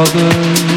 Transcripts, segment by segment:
먹은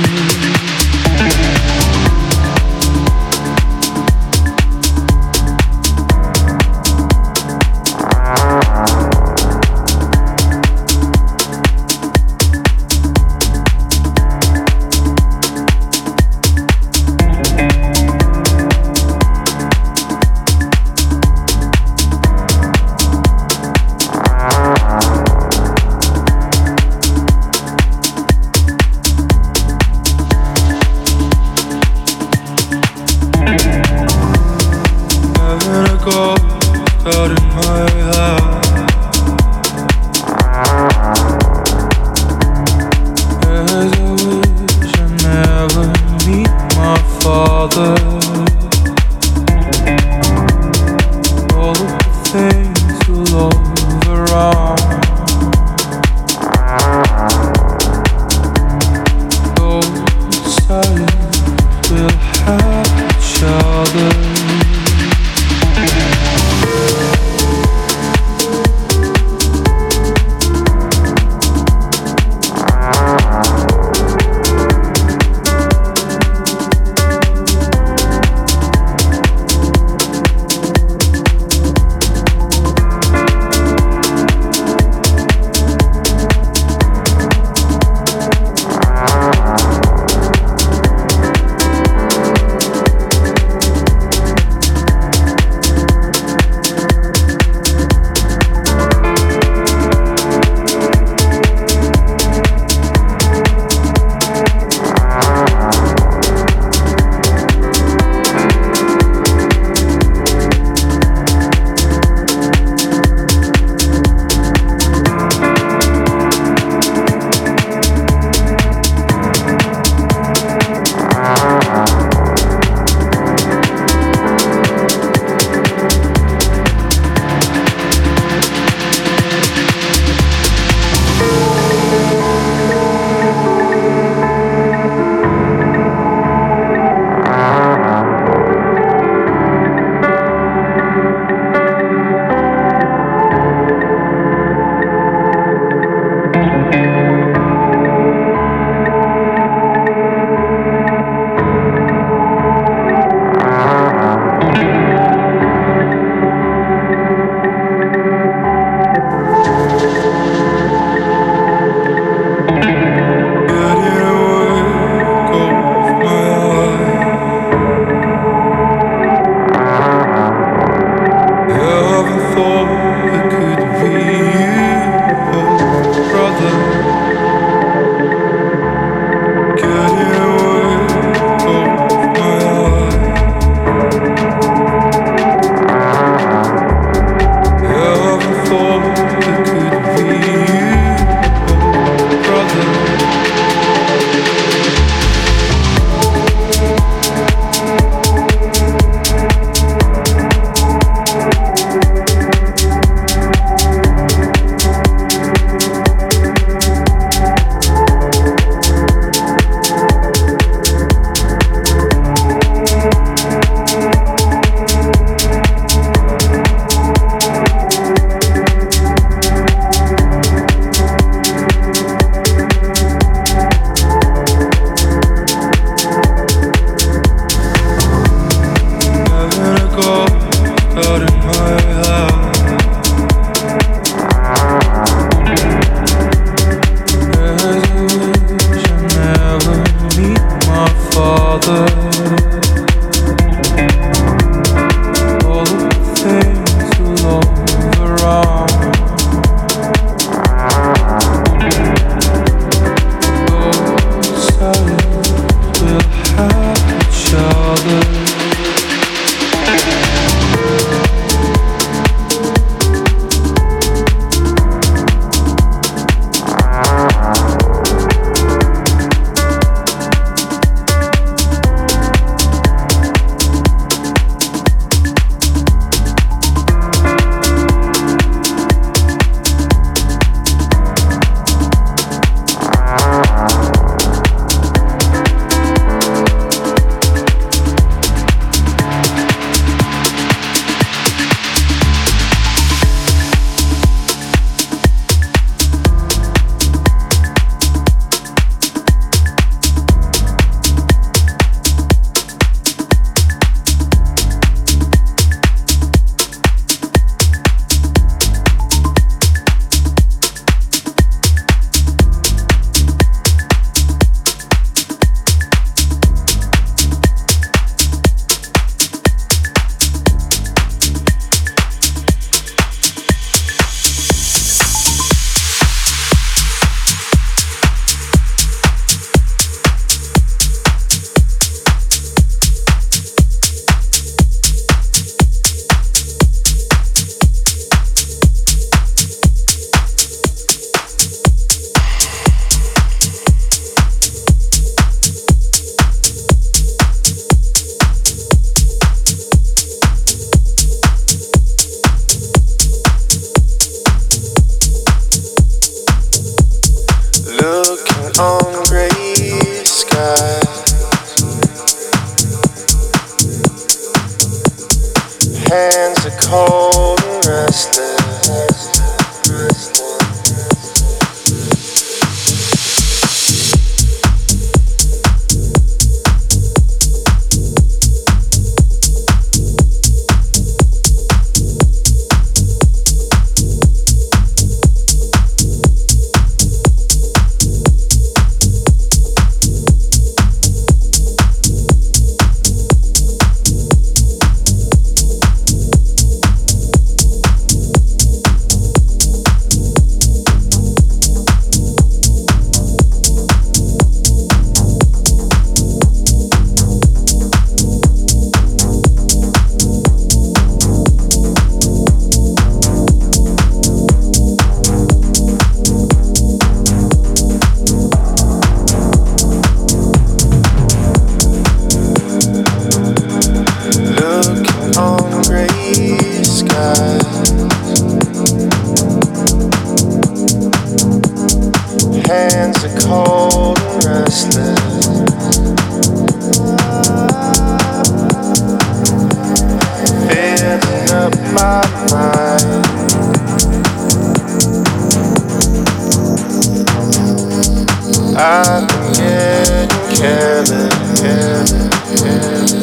Been getting careless, careless,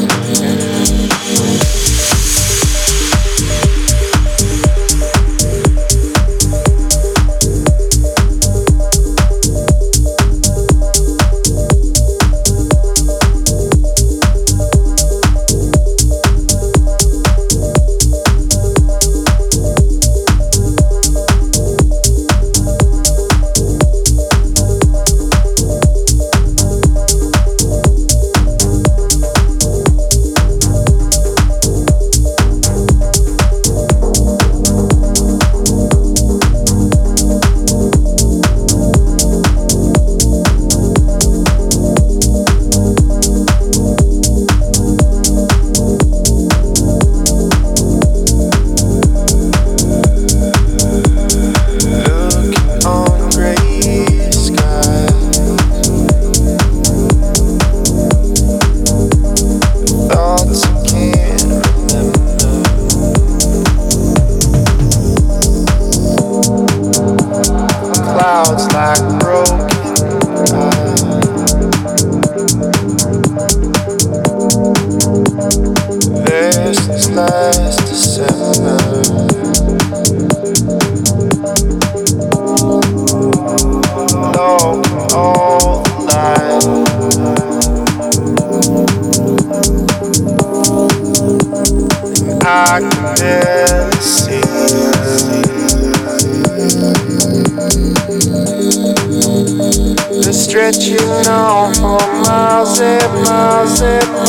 sip, my sip.